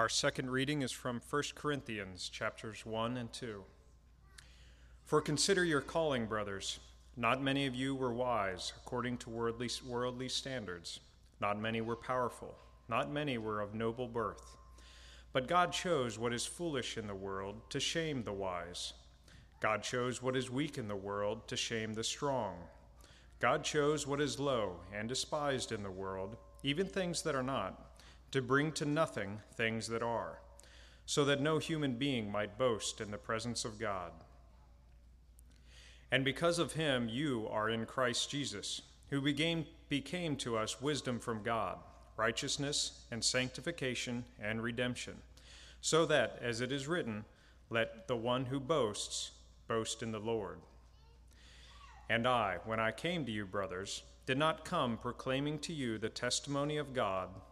Our second reading is from 1 Corinthians chapters 1 and 2. For consider your calling, brothers. Not many of you were wise according to worldly, worldly standards. Not many were powerful. Not many were of noble birth. But God chose what is foolish in the world to shame the wise. God chose what is weak in the world to shame the strong. God chose what is low and despised in the world, even things that are not to bring to nothing things that are, so that no human being might boast in the presence of God. And because of him, you are in Christ Jesus, who became, became to us wisdom from God, righteousness and sanctification and redemption, so that, as it is written, let the one who boasts boast in the Lord. And I, when I came to you, brothers, did not come proclaiming to you the testimony of God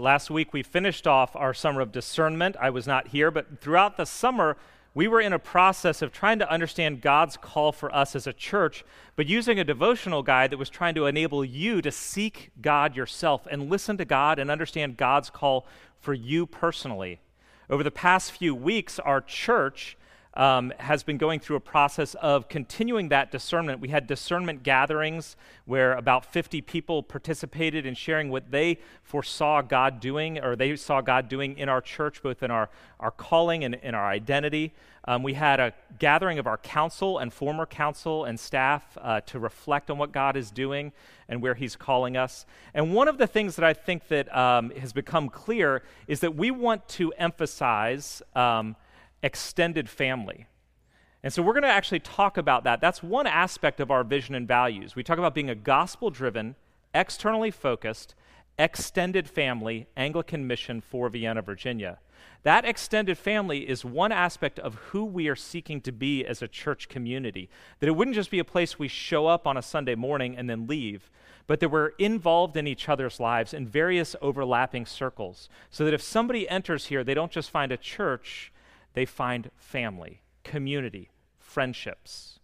Last week we finished off our summer of discernment. I was not here, but throughout the summer, we were in a process of trying to understand God's call for us as a church, but using a devotional guide that was trying to enable you to seek God yourself and listen to God and understand God's call for you personally. Over the past few weeks, our church um, has been going through a process of continuing that discernment. We had discernment gatherings where about 50 people participated in sharing what they foresaw God doing or they saw God doing in our church, both in our, our calling and in our identity. Um, we had a gathering of our council and former council and staff uh, to reflect on what God is doing and where He's calling us. And one of the things that I think that um, has become clear is that we want to emphasize. Um, extended family. And so we're going to actually talk about that. That's one aspect of our vision and values. We talk about being a gospel driven, externally focused, extended family Anglican mission for Vienna, Virginia. That extended family is one aspect of who we are seeking to be as a church community. That it wouldn't just be a place we show up on a Sunday morning and then leave, but that we're involved in each other's lives in various overlapping circles. So that if somebody enters here, they don't just find a church, they find family, community, friendships.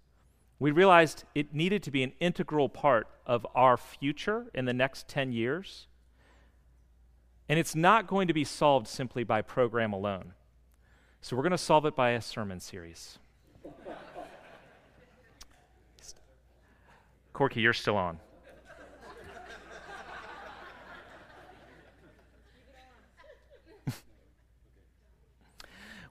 We realized it needed to be an integral part of our future in the next 10 years. And it's not going to be solved simply by program alone. So we're going to solve it by a sermon series. Corky, you're still on.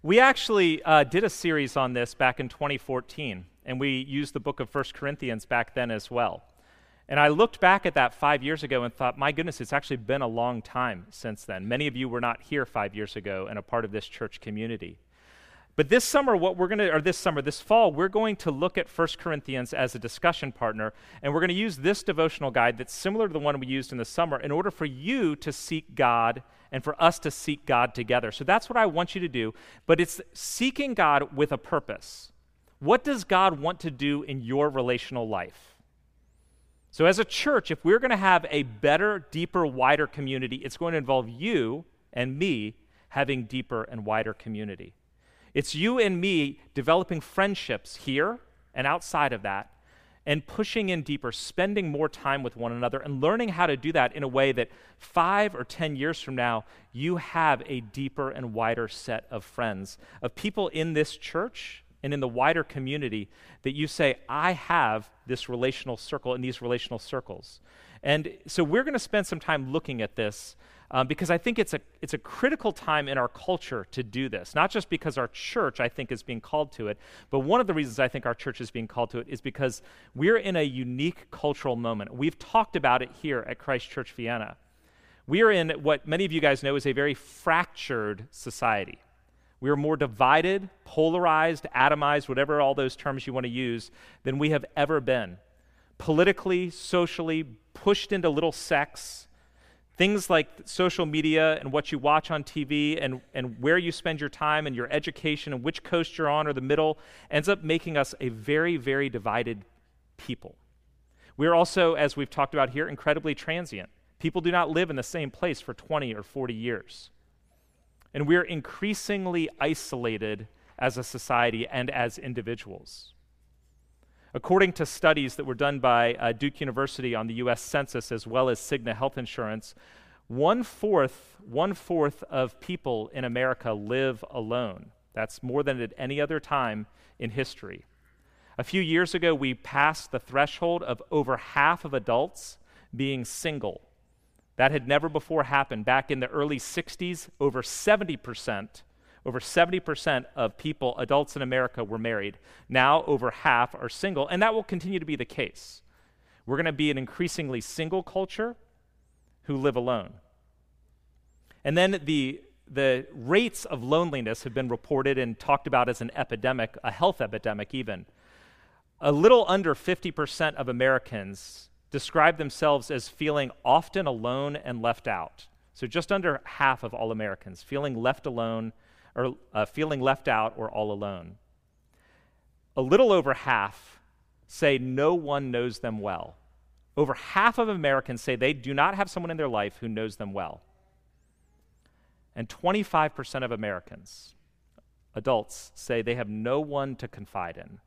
We actually uh, did a series on this back in 2014, and we used the book of 1 Corinthians back then as well. And I looked back at that five years ago and thought, my goodness, it's actually been a long time since then. Many of you were not here five years ago and a part of this church community. But this summer, what we're going to, or this summer, this fall, we're going to look at 1 Corinthians as a discussion partner, and we're going to use this devotional guide that's similar to the one we used in the summer in order for you to seek God and for us to seek God together. So that's what I want you to do. But it's seeking God with a purpose. What does God want to do in your relational life? So, as a church, if we're going to have a better, deeper, wider community, it's going to involve you and me having deeper and wider community. It's you and me developing friendships here and outside of that and pushing in deeper, spending more time with one another, and learning how to do that in a way that five or 10 years from now, you have a deeper and wider set of friends, of people in this church and in the wider community that you say, I have this relational circle in these relational circles. And so we're going to spend some time looking at this um, because I think it's a, it's a critical time in our culture to do this. Not just because our church, I think, is being called to it, but one of the reasons I think our church is being called to it is because we're in a unique cultural moment. We've talked about it here at Christ Church Vienna. We are in what many of you guys know is a very fractured society. We are more divided, polarized, atomized, whatever all those terms you want to use, than we have ever been. Politically, socially, pushed into little sects Things like social media and what you watch on TV and, and where you spend your time and your education and which coast you're on or the middle ends up making us a very, very divided people. We're also, as we've talked about here, incredibly transient. People do not live in the same place for 20 or 40 years. And we're increasingly isolated as a society and as individuals. According to studies that were done by uh, Duke University on the US Census as well as Cigna Health Insurance, one fourth, one fourth of people in America live alone. That's more than at any other time in history. A few years ago, we passed the threshold of over half of adults being single. That had never before happened. Back in the early 60s, over 70% over 70% of people, adults in America, were married. Now, over half are single, and that will continue to be the case. We're going to be an increasingly single culture who live alone. And then the, the rates of loneliness have been reported and talked about as an epidemic, a health epidemic, even. A little under 50% of Americans describe themselves as feeling often alone and left out. So, just under half of all Americans feeling left alone or uh, feeling left out or all alone. A little over half say no one knows them well. Over half of Americans say they do not have someone in their life who knows them well. And 25% of Americans, adults, say they have no one to confide in.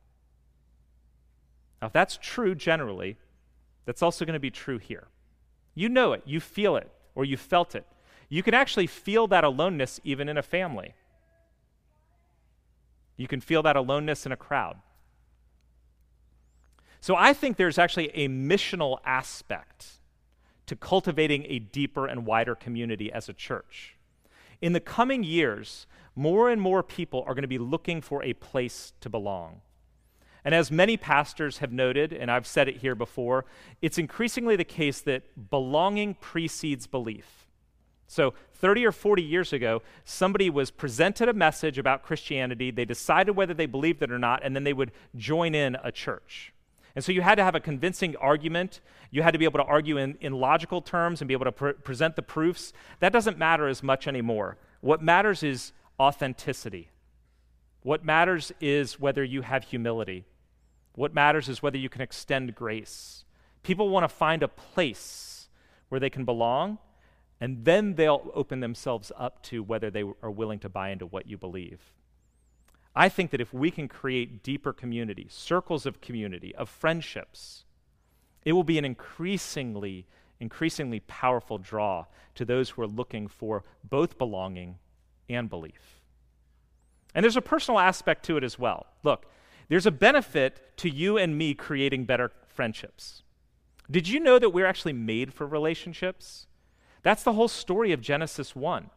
Now, if that's true generally, that's also going to be true here. You know it, you feel it, or you felt it. You can actually feel that aloneness even in a family. You can feel that aloneness in a crowd. So I think there's actually a missional aspect to cultivating a deeper and wider community as a church. In the coming years, more and more people are going to be looking for a place to belong. And as many pastors have noted, and I've said it here before, it's increasingly the case that belonging precedes belief. So, 30 or 40 years ago, somebody was presented a message about Christianity. They decided whether they believed it or not, and then they would join in a church. And so you had to have a convincing argument. You had to be able to argue in, in logical terms and be able to pre- present the proofs. That doesn't matter as much anymore. What matters is authenticity. What matters is whether you have humility. What matters is whether you can extend grace. People want to find a place where they can belong and then they'll open themselves up to whether they are willing to buy into what you believe. I think that if we can create deeper community, circles of community, of friendships, it will be an increasingly, increasingly powerful draw to those who are looking for both belonging and belief. And there's a personal aspect to it as well. Look, there's a benefit to you and me creating better friendships. Did you know that we're actually made for relationships? That's the whole story of Genesis 1.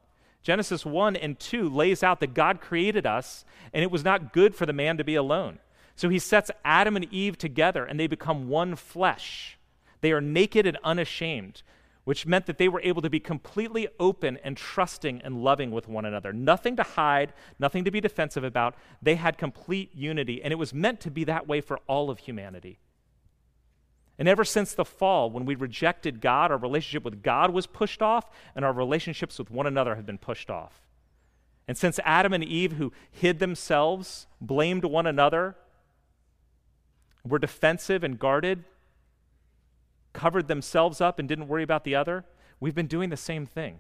Genesis 1 and 2 lays out that God created us, and it was not good for the man to be alone. So he sets Adam and Eve together, and they become one flesh. They are naked and unashamed, which meant that they were able to be completely open and trusting and loving with one another. Nothing to hide, nothing to be defensive about. They had complete unity, and it was meant to be that way for all of humanity. And ever since the fall, when we rejected God, our relationship with God was pushed off, and our relationships with one another have been pushed off. And since Adam and Eve, who hid themselves, blamed one another, were defensive and guarded, covered themselves up and didn't worry about the other, we've been doing the same thing.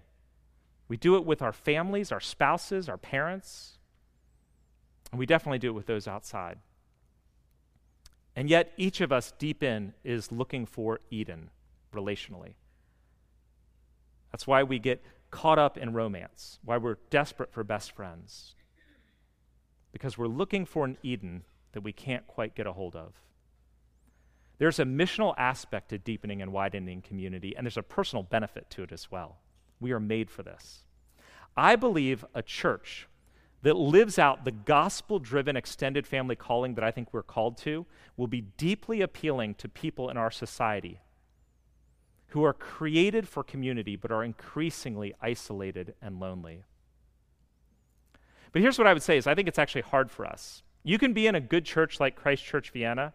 We do it with our families, our spouses, our parents, and we definitely do it with those outside. And yet, each of us deep in is looking for Eden relationally. That's why we get caught up in romance, why we're desperate for best friends. Because we're looking for an Eden that we can't quite get a hold of. There's a missional aspect to deepening and widening community, and there's a personal benefit to it as well. We are made for this. I believe a church that lives out the gospel driven extended family calling that I think we're called to will be deeply appealing to people in our society who are created for community but are increasingly isolated and lonely. But here's what I would say is I think it's actually hard for us. You can be in a good church like Christ Church Vienna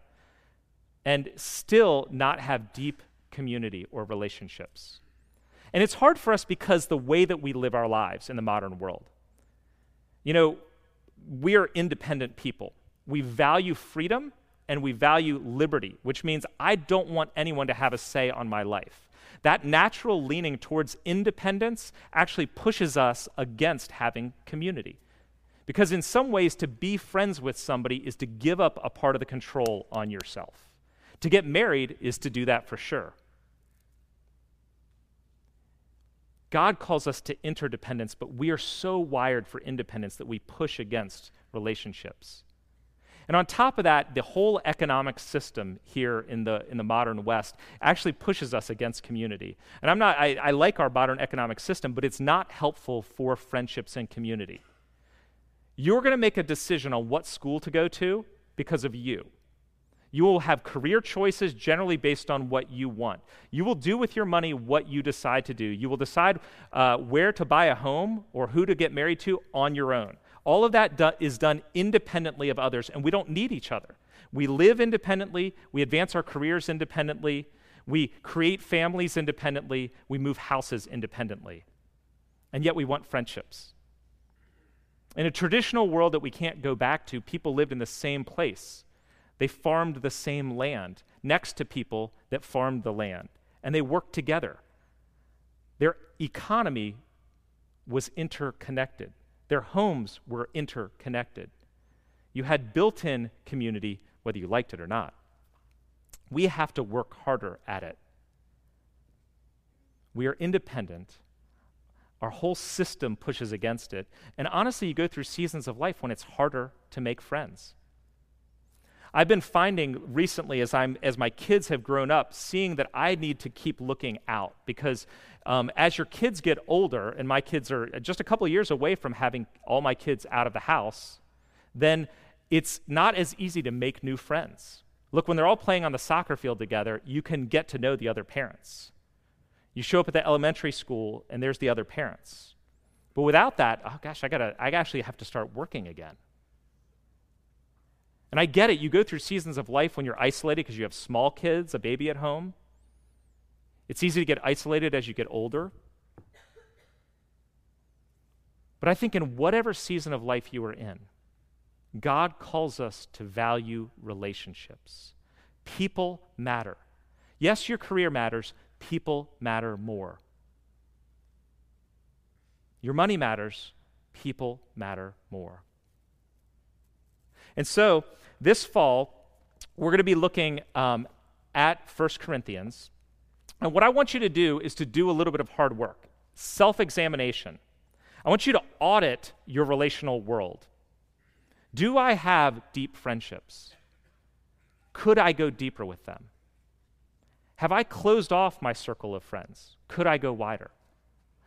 and still not have deep community or relationships. And it's hard for us because the way that we live our lives in the modern world. You know, we are independent people. We value freedom and we value liberty, which means I don't want anyone to have a say on my life. That natural leaning towards independence actually pushes us against having community. Because in some ways, to be friends with somebody is to give up a part of the control on yourself. To get married is to do that for sure. God calls us to interdependence, but we are so wired for independence that we push against relationships. And on top of that, the whole economic system here in the, in the modern West actually pushes us against community. And I'm not, I, I like our modern economic system, but it's not helpful for friendships and community. You're going to make a decision on what school to go to because of you. You will have career choices generally based on what you want. You will do with your money what you decide to do. You will decide uh, where to buy a home or who to get married to on your own. All of that do- is done independently of others, and we don't need each other. We live independently, we advance our careers independently, we create families independently, we move houses independently. And yet we want friendships. In a traditional world that we can't go back to, people lived in the same place. They farmed the same land next to people that farmed the land, and they worked together. Their economy was interconnected. Their homes were interconnected. You had built in community, whether you liked it or not. We have to work harder at it. We are independent. Our whole system pushes against it. And honestly, you go through seasons of life when it's harder to make friends. I've been finding recently, as, I'm, as my kids have grown up, seeing that I need to keep looking out because um, as your kids get older, and my kids are just a couple years away from having all my kids out of the house, then it's not as easy to make new friends. Look, when they're all playing on the soccer field together, you can get to know the other parents. You show up at the elementary school, and there's the other parents. But without that, oh gosh, I gotta, I actually have to start working again. And I get it. You go through seasons of life when you're isolated because you have small kids, a baby at home. It's easy to get isolated as you get older. But I think in whatever season of life you are in, God calls us to value relationships. People matter. Yes, your career matters, people matter more. Your money matters, people matter more. And so, this fall, we're going to be looking um, at 1 Corinthians. And what I want you to do is to do a little bit of hard work, self examination. I want you to audit your relational world. Do I have deep friendships? Could I go deeper with them? Have I closed off my circle of friends? Could I go wider?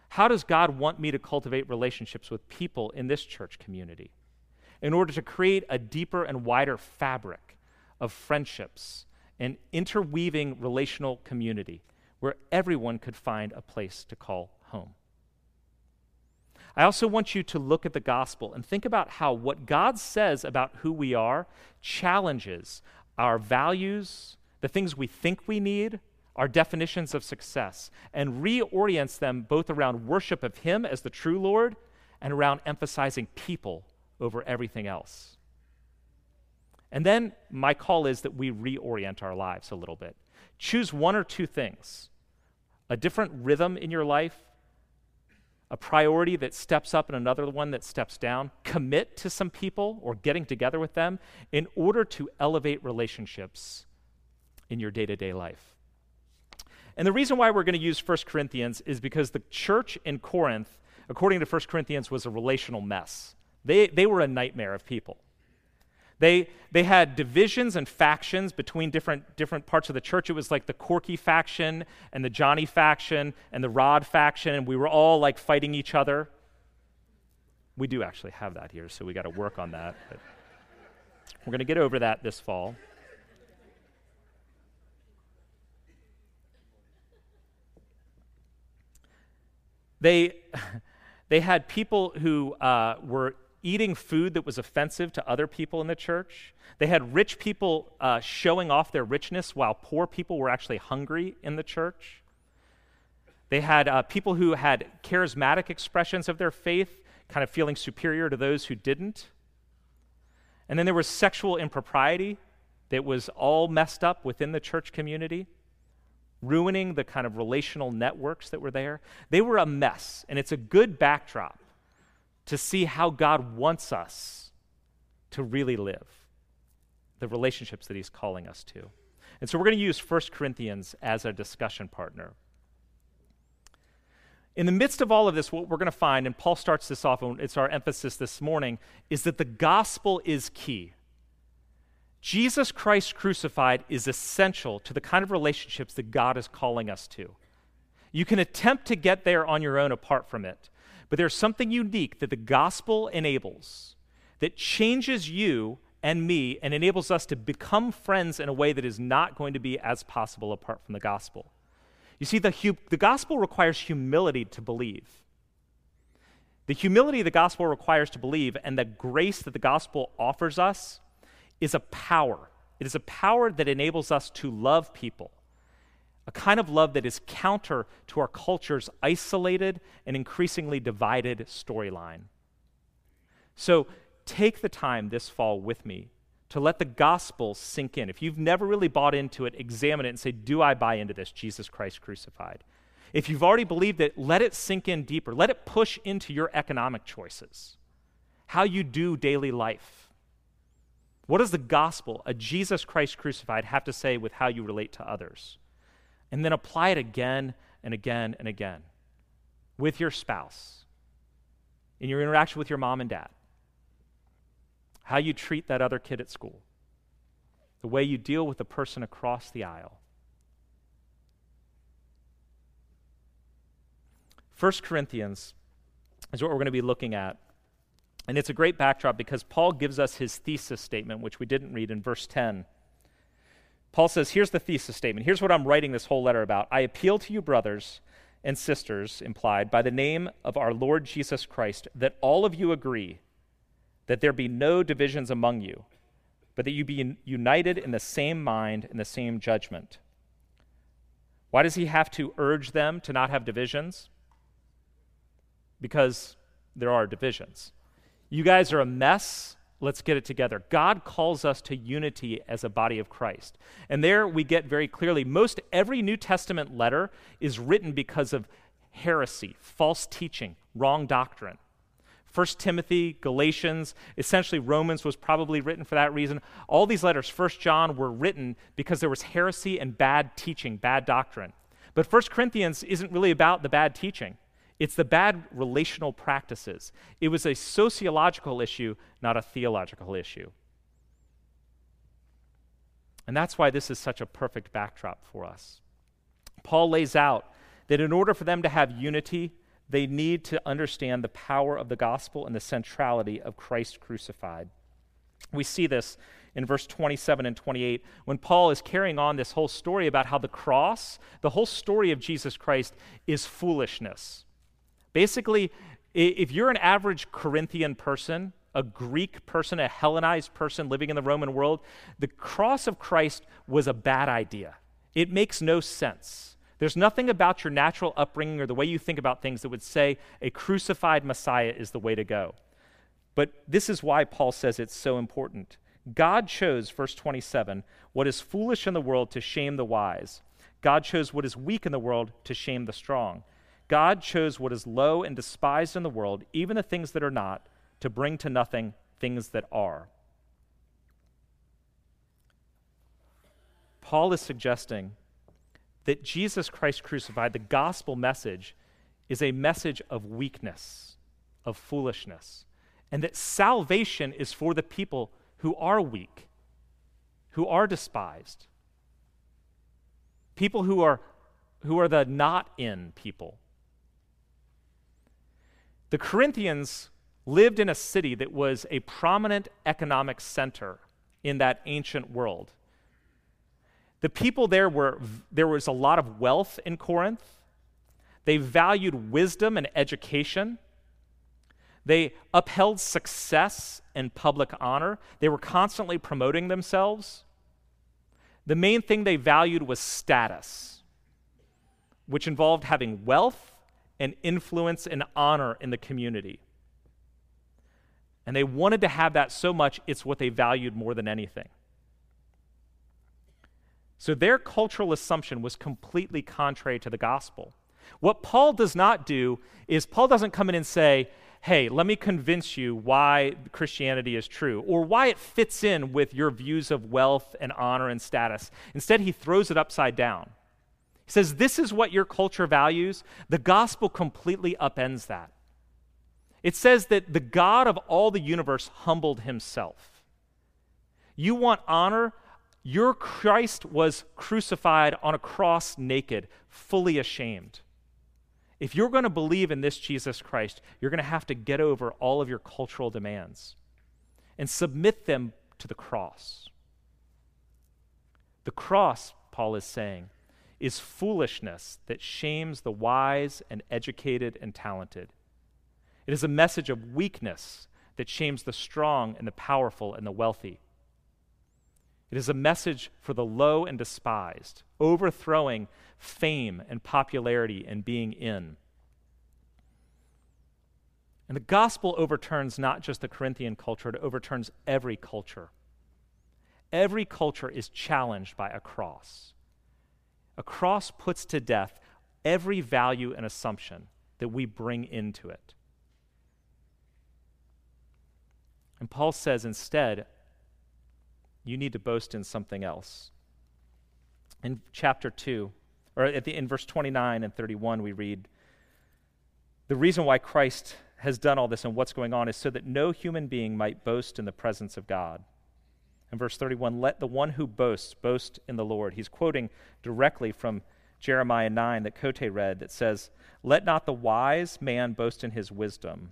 How does God want me to cultivate relationships with people in this church community in order to create a deeper and wider fabric of friendships and interweaving relational community where everyone could find a place to call home. I also want you to look at the gospel and think about how what God says about who we are challenges our values, the things we think we need, our definitions of success, and reorients them both around worship of Him as the true Lord and around emphasizing people over everything else. And then my call is that we reorient our lives a little bit. Choose one or two things a different rhythm in your life, a priority that steps up and another one that steps down. Commit to some people or getting together with them in order to elevate relationships in your day to day life. And the reason why we're going to use 1 Corinthians is because the church in Corinth, according to 1 Corinthians, was a relational mess. They, they were a nightmare of people. They, they had divisions and factions between different, different parts of the church. It was like the Corky faction and the Johnny faction and the Rod faction, and we were all like fighting each other. We do actually have that here, so we got to work on that. But we're going to get over that this fall. They, they had people who uh, were eating food that was offensive to other people in the church. They had rich people uh, showing off their richness while poor people were actually hungry in the church. They had uh, people who had charismatic expressions of their faith, kind of feeling superior to those who didn't. And then there was sexual impropriety that was all messed up within the church community, ruining the kind of relational networks that were there. They were a mess, and it's a good backdrop to see how God wants us to really live, the relationships that He's calling us to. And so we're going to use 1 Corinthians as a discussion partner. In the midst of all of this, what we're going to find, and Paul starts this off, and it's our emphasis this morning, is that the gospel is key. Jesus Christ crucified is essential to the kind of relationships that God is calling us to. You can attempt to get there on your own apart from it, but there's something unique that the gospel enables that changes you and me and enables us to become friends in a way that is not going to be as possible apart from the gospel. You see, the, hu- the gospel requires humility to believe. The humility the gospel requires to believe and the grace that the gospel offers us is a power. It is a power that enables us to love people, a kind of love that is counter to our culture's isolated and increasingly divided storyline. So take the time this fall with me to let the gospel sink in. If you've never really bought into it, examine it and say, Do I buy into this, Jesus Christ crucified? If you've already believed it, let it sink in deeper. Let it push into your economic choices, how you do daily life. What does the gospel, a Jesus Christ crucified, have to say with how you relate to others? And then apply it again and again and again with your spouse, in your interaction with your mom and dad, how you treat that other kid at school, the way you deal with the person across the aisle. 1 Corinthians is what we're going to be looking at. And it's a great backdrop because Paul gives us his thesis statement, which we didn't read in verse 10. Paul says, Here's the thesis statement. Here's what I'm writing this whole letter about. I appeal to you, brothers and sisters, implied, by the name of our Lord Jesus Christ, that all of you agree that there be no divisions among you, but that you be united in the same mind and the same judgment. Why does he have to urge them to not have divisions? Because there are divisions. You guys are a mess. Let's get it together. God calls us to unity as a body of Christ. And there we get very clearly most every New Testament letter is written because of heresy, false teaching, wrong doctrine. 1 Timothy, Galatians, essentially Romans was probably written for that reason. All these letters, 1 John, were written because there was heresy and bad teaching, bad doctrine. But 1 Corinthians isn't really about the bad teaching. It's the bad relational practices. It was a sociological issue, not a theological issue. And that's why this is such a perfect backdrop for us. Paul lays out that in order for them to have unity, they need to understand the power of the gospel and the centrality of Christ crucified. We see this in verse 27 and 28 when Paul is carrying on this whole story about how the cross, the whole story of Jesus Christ, is foolishness. Basically, if you're an average Corinthian person, a Greek person, a Hellenized person living in the Roman world, the cross of Christ was a bad idea. It makes no sense. There's nothing about your natural upbringing or the way you think about things that would say a crucified Messiah is the way to go. But this is why Paul says it's so important. God chose, verse 27, what is foolish in the world to shame the wise. God chose what is weak in the world to shame the strong. God chose what is low and despised in the world, even the things that are not, to bring to nothing things that are. Paul is suggesting that Jesus Christ crucified, the gospel message, is a message of weakness, of foolishness, and that salvation is for the people who are weak, who are despised, people who are, who are the not in people. The Corinthians lived in a city that was a prominent economic center in that ancient world. The people there were, there was a lot of wealth in Corinth. They valued wisdom and education. They upheld success and public honor. They were constantly promoting themselves. The main thing they valued was status. which involved having wealth and influence and honor in the community. And they wanted to have that so much, it's what they valued more than anything. So their cultural assumption was completely contrary to the gospel. What Paul does not do is, Paul doesn't come in and say, hey, let me convince you why Christianity is true or why it fits in with your views of wealth and honor and status. Instead, he throws it upside down. He says, This is what your culture values. The gospel completely upends that. It says that the God of all the universe humbled himself. You want honor? Your Christ was crucified on a cross naked, fully ashamed. If you're going to believe in this Jesus Christ, you're going to have to get over all of your cultural demands and submit them to the cross. The cross, Paul is saying, is foolishness that shames the wise and educated and talented. It is a message of weakness that shames the strong and the powerful and the wealthy. It is a message for the low and despised, overthrowing fame and popularity and being in. And the gospel overturns not just the Corinthian culture, it overturns every culture. Every culture is challenged by a cross. A cross puts to death every value and assumption that we bring into it. And Paul says instead, you need to boast in something else. In chapter 2, or at the, in verse 29 and 31, we read The reason why Christ has done all this and what's going on is so that no human being might boast in the presence of God. In verse 31, let the one who boasts boast in the Lord. He's quoting directly from Jeremiah 9 that Cote read that says, Let not the wise man boast in his wisdom.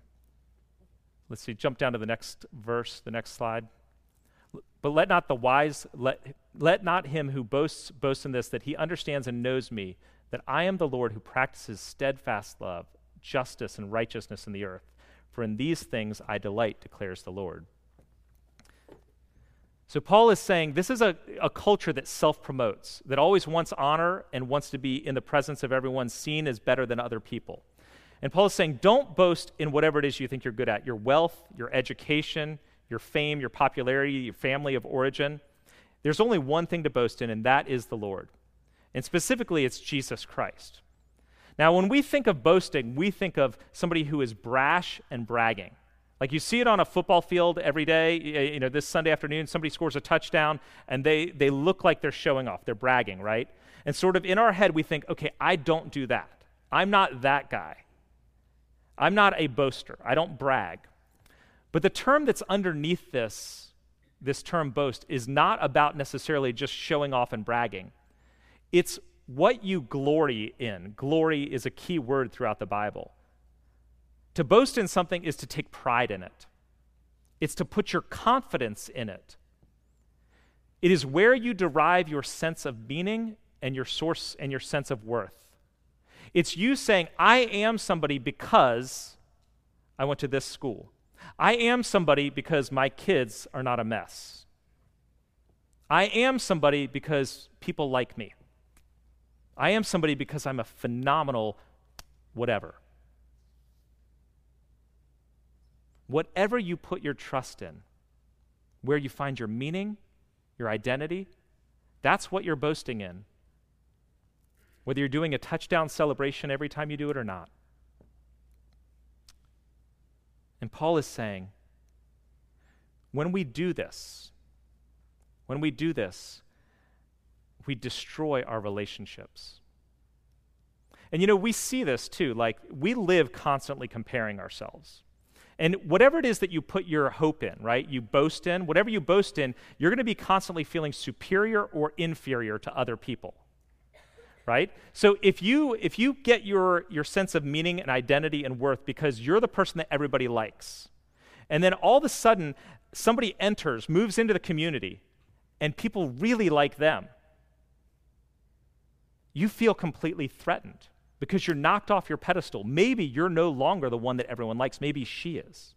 Let's see, jump down to the next verse, the next slide. But let not the wise, let, let not him who boasts boast in this, that he understands and knows me, that I am the Lord who practices steadfast love, justice, and righteousness in the earth. For in these things I delight, declares the Lord. So, Paul is saying this is a, a culture that self promotes, that always wants honor and wants to be in the presence of everyone seen as better than other people. And Paul is saying, don't boast in whatever it is you think you're good at your wealth, your education, your fame, your popularity, your family of origin. There's only one thing to boast in, and that is the Lord. And specifically, it's Jesus Christ. Now, when we think of boasting, we think of somebody who is brash and bragging. Like you see it on a football field every day. You know, this Sunday afternoon, somebody scores a touchdown and they, they look like they're showing off. They're bragging, right? And sort of in our head, we think, okay, I don't do that. I'm not that guy. I'm not a boaster. I don't brag. But the term that's underneath this, this term boast, is not about necessarily just showing off and bragging. It's what you glory in. Glory is a key word throughout the Bible. To boast in something is to take pride in it, it's to put your confidence in it. It is where you derive your sense of meaning and your source and your sense of worth. It's you saying, I am somebody because I went to this school. I am somebody because my kids are not a mess. I am somebody because people like me. I am somebody because I'm a phenomenal whatever. Whatever you put your trust in, where you find your meaning, your identity, that's what you're boasting in. Whether you're doing a touchdown celebration every time you do it or not. And Paul is saying, when we do this, when we do this, we destroy our relationships. And you know, we see this too. Like, we live constantly comparing ourselves. And whatever it is that you put your hope in, right? You boast in, whatever you boast in, you're going to be constantly feeling superior or inferior to other people. Right? So if you if you get your your sense of meaning and identity and worth because you're the person that everybody likes. And then all of a sudden somebody enters, moves into the community and people really like them you feel completely threatened because you're knocked off your pedestal. Maybe you're no longer the one that everyone likes, maybe she is.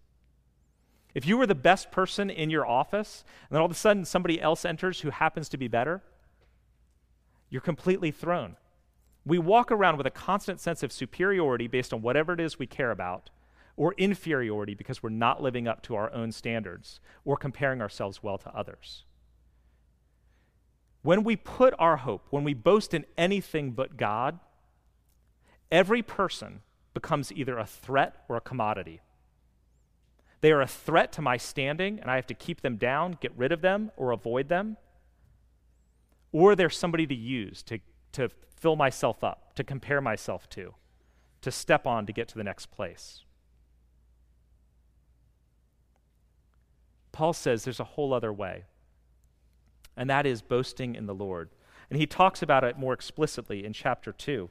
If you were the best person in your office, and then all of a sudden somebody else enters who happens to be better, you're completely thrown. We walk around with a constant sense of superiority based on whatever it is we care about, or inferiority because we're not living up to our own standards or comparing ourselves well to others. When we put our hope, when we boast in anything but God, every person becomes either a threat or a commodity. They are a threat to my standing, and I have to keep them down, get rid of them, or avoid them. Or they're somebody to use to, to fill myself up, to compare myself to, to step on to get to the next place. Paul says there's a whole other way, and that is boasting in the Lord. And he talks about it more explicitly in chapter 2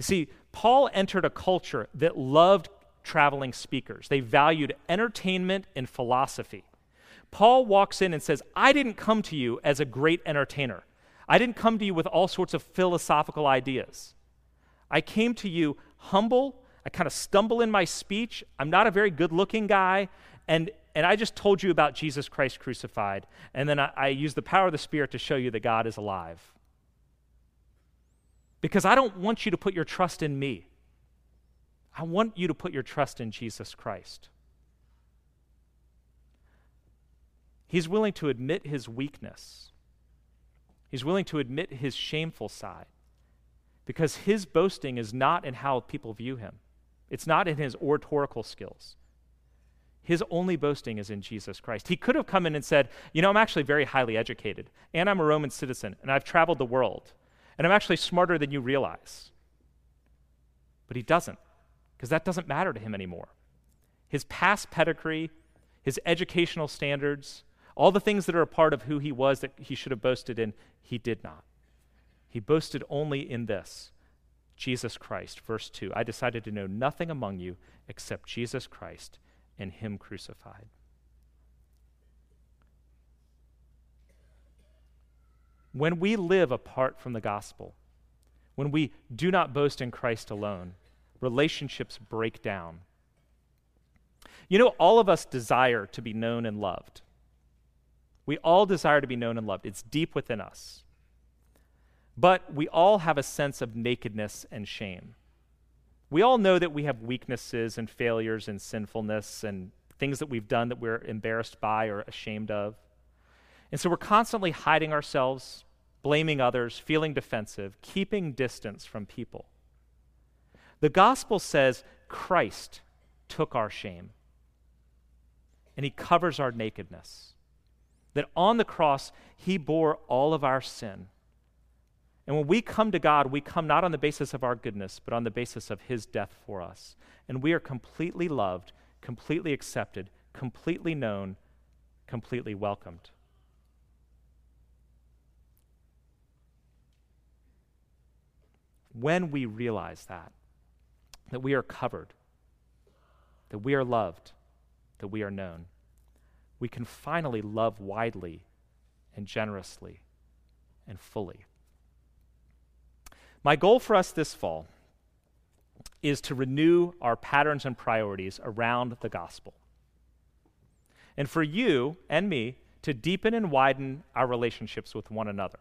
You see, Paul entered a culture that loved traveling speakers, they valued entertainment and philosophy. Paul walks in and says, I didn't come to you as a great entertainer. I didn't come to you with all sorts of philosophical ideas. I came to you humble I kind of stumble in my speech. I'm not a very good looking guy. And, and I just told you about Jesus Christ crucified. And then I, I use the power of the Spirit to show you that God is alive. Because I don't want you to put your trust in me. I want you to put your trust in Jesus Christ. He's willing to admit his weakness. He's willing to admit his shameful side because his boasting is not in how people view him. It's not in his oratorical skills. His only boasting is in Jesus Christ. He could have come in and said, You know, I'm actually very highly educated, and I'm a Roman citizen, and I've traveled the world, and I'm actually smarter than you realize. But he doesn't, because that doesn't matter to him anymore. His past pedigree, his educational standards, all the things that are a part of who he was that he should have boasted in, he did not. He boasted only in this Jesus Christ. Verse 2 I decided to know nothing among you except Jesus Christ and Him crucified. When we live apart from the gospel, when we do not boast in Christ alone, relationships break down. You know, all of us desire to be known and loved. We all desire to be known and loved. It's deep within us. But we all have a sense of nakedness and shame. We all know that we have weaknesses and failures and sinfulness and things that we've done that we're embarrassed by or ashamed of. And so we're constantly hiding ourselves, blaming others, feeling defensive, keeping distance from people. The gospel says Christ took our shame and he covers our nakedness. That on the cross, he bore all of our sin and when we come to God, we come not on the basis of our goodness, but on the basis of His death for us. And we are completely loved, completely accepted, completely known, completely welcomed. When we realize that, that we are covered, that we are loved, that we are known, we can finally love widely and generously and fully. My goal for us this fall is to renew our patterns and priorities around the gospel. And for you and me to deepen and widen our relationships with one another.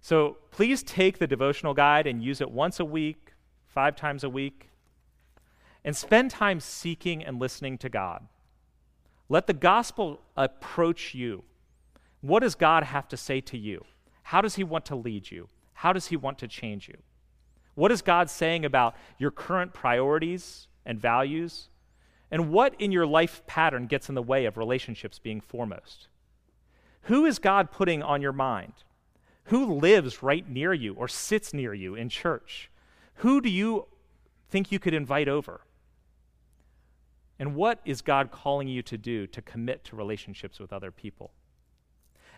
So please take the devotional guide and use it once a week, five times a week, and spend time seeking and listening to God. Let the gospel approach you. What does God have to say to you? How does He want to lead you? How does He want to change you? What is God saying about your current priorities and values? And what in your life pattern gets in the way of relationships being foremost? Who is God putting on your mind? Who lives right near you or sits near you in church? Who do you think you could invite over? And what is God calling you to do to commit to relationships with other people?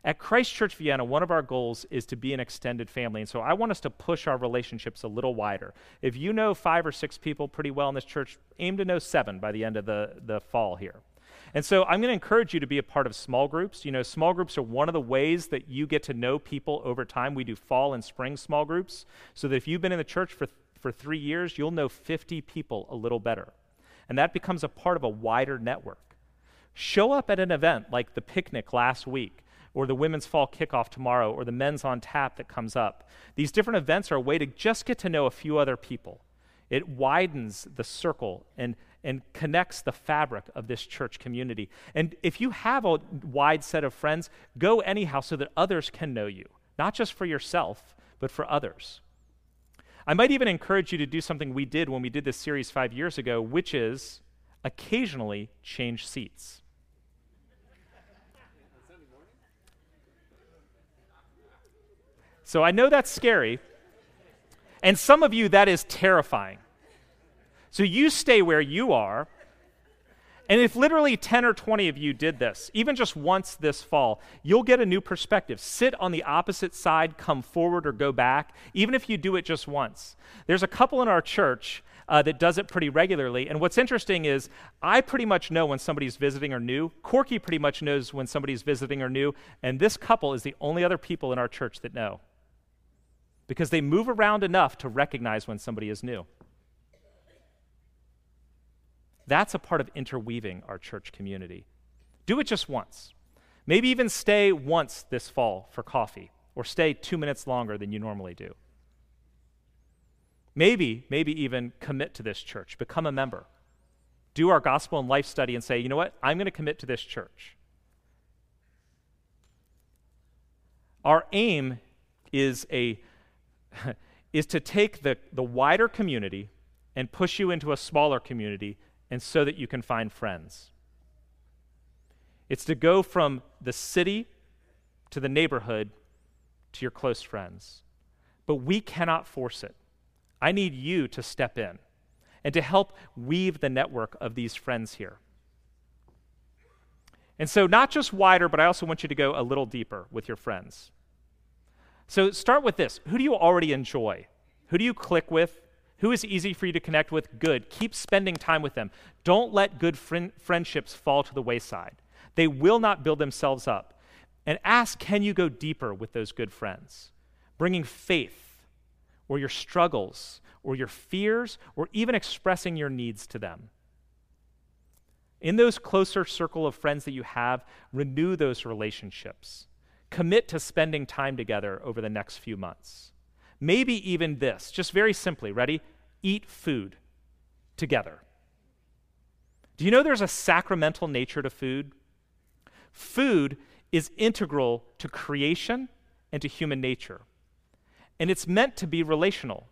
At Christ Church Vienna, one of our goals is to be an extended family. And so I want us to push our relationships a little wider. If you know five or six people pretty well in this church, aim to know seven by the end of the, the fall here. And so I'm going to encourage you to be a part of small groups. You know, small groups are one of the ways that you get to know people over time. We do fall and spring small groups so that if you've been in the church for, for three years, you'll know 50 people a little better. And that becomes a part of a wider network. Show up at an event like the picnic last week or the women's fall kickoff tomorrow, or the men's on tap that comes up. These different events are a way to just get to know a few other people. It widens the circle and, and connects the fabric of this church community. And if you have a wide set of friends, go anyhow so that others can know you, not just for yourself, but for others. I might even encourage you to do something we did when we did this series five years ago, which is occasionally change seats. So I know that's scary. And some of you, that is terrifying. So you stay where you are. And if literally 10 or 20 of you did this, even just once this fall, you'll get a new perspective. Sit on the opposite side, come forward, or go back, even if you do it just once. There's a couple in our church uh, that does it pretty regularly. And what's interesting is I pretty much know when somebody's visiting or new. Corky pretty much knows when somebody's visiting or new. And this couple is the only other people in our church that know because they move around enough to recognize when somebody is new. That's a part of interweaving our church community. Do it just once. Maybe even stay once this fall for coffee, or stay two minutes longer than you normally do. Maybe, maybe even commit to this church, become a member. Do our gospel and life study and say, you know what, I'm going to commit to this church. Our aim is a is to take the, the wider community and push you into a smaller community and so that you can find friends. It's to go from the city to the neighborhood to your close friends. But we cannot force it. I need you to step in and to help weave the network of these friends here. And so, not just wider, but I also want you to go a little deeper with your friends. So start with this Who do you already enjoy? Who do you click with? Who is easy for you to connect with? Good. Keep spending time with them. Don't let good friend- friendships fall to the wayside. They will not build themselves up. And ask can you go deeper with those good friends? Bringing faith or your struggles or your fears or even expressing your needs to them. In those closer circle of friends that you have, renew those relationships commit to spending time together over the next few months. Maybe even this, just very simply, ready? Eat food together. Do you know there's a sacramental nature to food? Food is integral to creation and to human nature, and it's meant to be relational.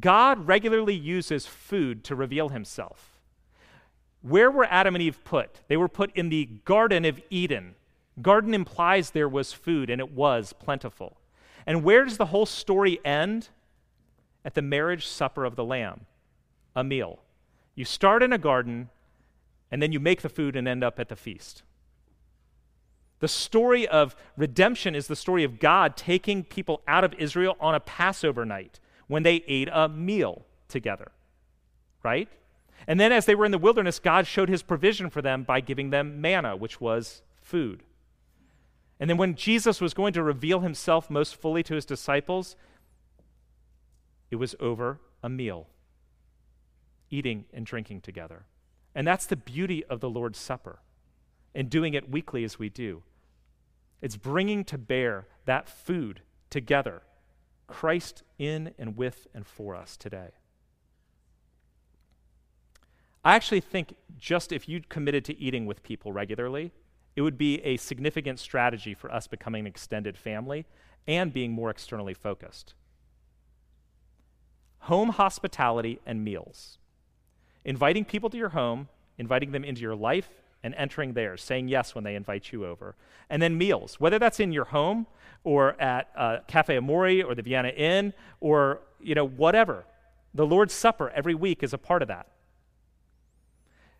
God regularly uses food to reveal himself. Where were Adam and Eve put? They were put in the Garden of Eden, Garden implies there was food, and it was plentiful. And where does the whole story end? At the marriage supper of the Lamb, a meal. You start in a garden, and then you make the food and end up at the feast. The story of redemption is the story of God taking people out of Israel on a Passover night when they ate a meal together, right? And then as they were in the wilderness, God showed his provision for them by giving them manna, which was food. And then when Jesus was going to reveal himself most fully to his disciples, it was over a meal, eating and drinking together. And that's the beauty of the Lord's Supper and doing it weekly as we do. It's bringing to bear that food together, Christ in and with and for us today. I actually think just if you committed to eating with people regularly, it would be a significant strategy for us becoming an extended family and being more externally focused. Home hospitality and meals. Inviting people to your home, inviting them into your life, and entering theirs, saying yes when they invite you over. And then meals, whether that's in your home or at uh, Cafe Amore or the Vienna Inn or you know whatever. The Lord's Supper every week is a part of that.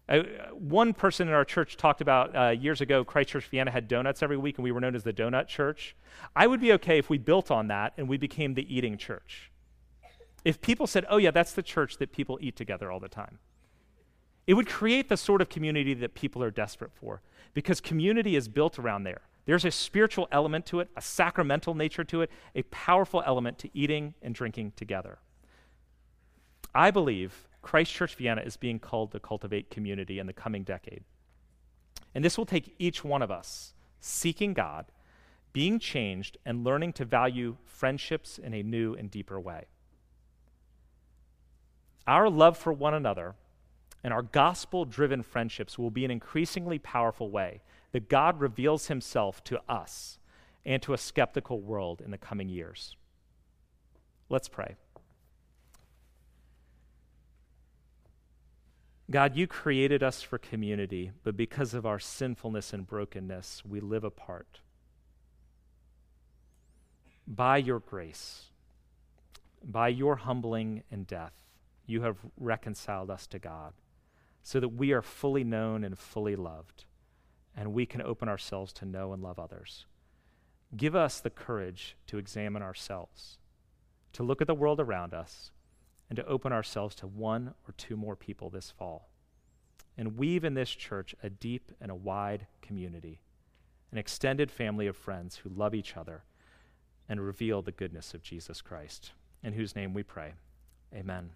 Uh, one person in our church talked about uh, years ago, Christchurch Vienna had donuts every week, and we were known as the donut church. I would be okay if we built on that and we became the eating church. If people said, oh, yeah, that's the church that people eat together all the time, it would create the sort of community that people are desperate for because community is built around there. There's a spiritual element to it, a sacramental nature to it, a powerful element to eating and drinking together. I believe Christchurch Vienna is being called to cultivate community in the coming decade. And this will take each one of us seeking God, being changed, and learning to value friendships in a new and deeper way. Our love for one another and our gospel driven friendships will be an increasingly powerful way that God reveals himself to us and to a skeptical world in the coming years. Let's pray. God, you created us for community, but because of our sinfulness and brokenness, we live apart. By your grace, by your humbling and death, you have reconciled us to God so that we are fully known and fully loved, and we can open ourselves to know and love others. Give us the courage to examine ourselves, to look at the world around us, and to open ourselves to one or two more people this fall. And weave in this church a deep and a wide community, an extended family of friends who love each other and reveal the goodness of Jesus Christ, in whose name we pray. Amen.